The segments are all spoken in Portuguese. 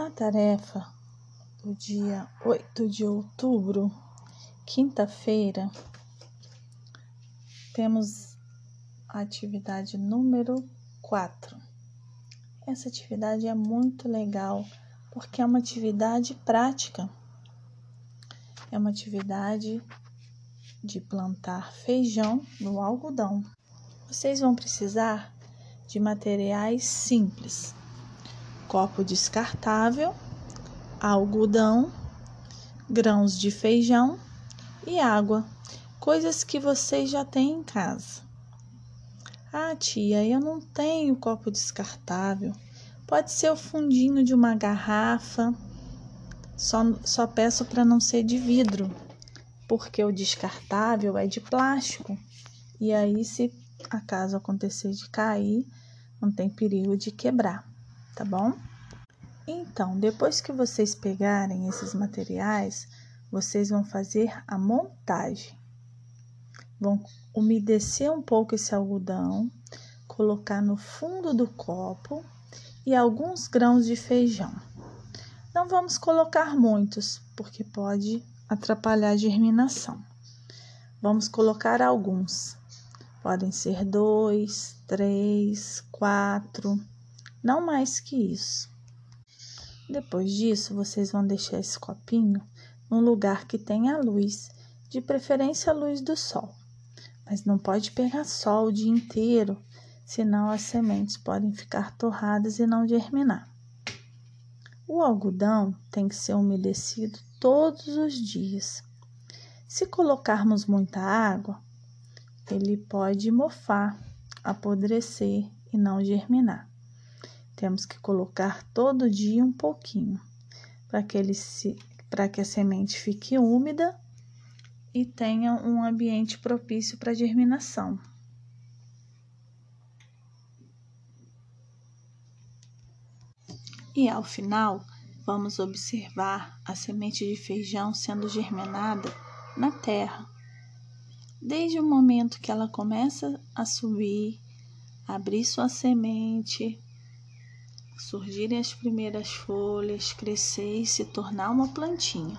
Na tarefa do dia 8 de outubro, quinta-feira, temos a atividade número 4. Essa atividade é muito legal porque é uma atividade prática. É uma atividade de plantar feijão no algodão. Vocês vão precisar de materiais simples: copo descartável, algodão, grãos de feijão e água, coisas que vocês já têm em casa. Ah, tia, eu não tenho copo descartável. Pode ser o fundinho de uma garrafa. Só, só peço para não ser de vidro, porque o descartável é de plástico. E aí, se acaso acontecer de cair, não tem perigo de quebrar, tá bom? Então, depois que vocês pegarem esses materiais, vocês vão fazer a montagem. Vão umedecer um pouco esse algodão, colocar no fundo do copo e alguns grãos de feijão. Não vamos colocar muitos, porque pode atrapalhar a germinação. Vamos colocar alguns. Podem ser dois, três, quatro, não mais que isso. Depois disso, vocês vão deixar esse copinho num lugar que tenha luz, de preferência a luz do sol. Mas não pode pegar sol o dia inteiro, senão as sementes podem ficar torradas e não germinar. O algodão tem que ser umedecido todos os dias. Se colocarmos muita água, ele pode mofar, apodrecer e não germinar. Temos que colocar todo dia um pouquinho para que ele se para que a semente fique úmida e tenha um ambiente propício para germinação. E ao final, vamos observar a semente de feijão sendo germinada na terra Desde o momento que ela começa a subir, abrir sua semente, surgirem as primeiras folhas, crescer e se tornar uma plantinha.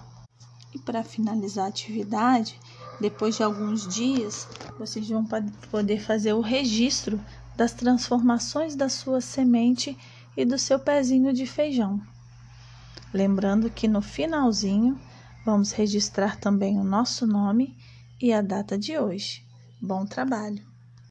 E para finalizar a atividade, depois de alguns dias, vocês vão poder fazer o registro das transformações da sua semente e do seu pezinho de feijão. Lembrando que no finalzinho vamos registrar também o nosso nome e a data de hoje. Bom trabalho!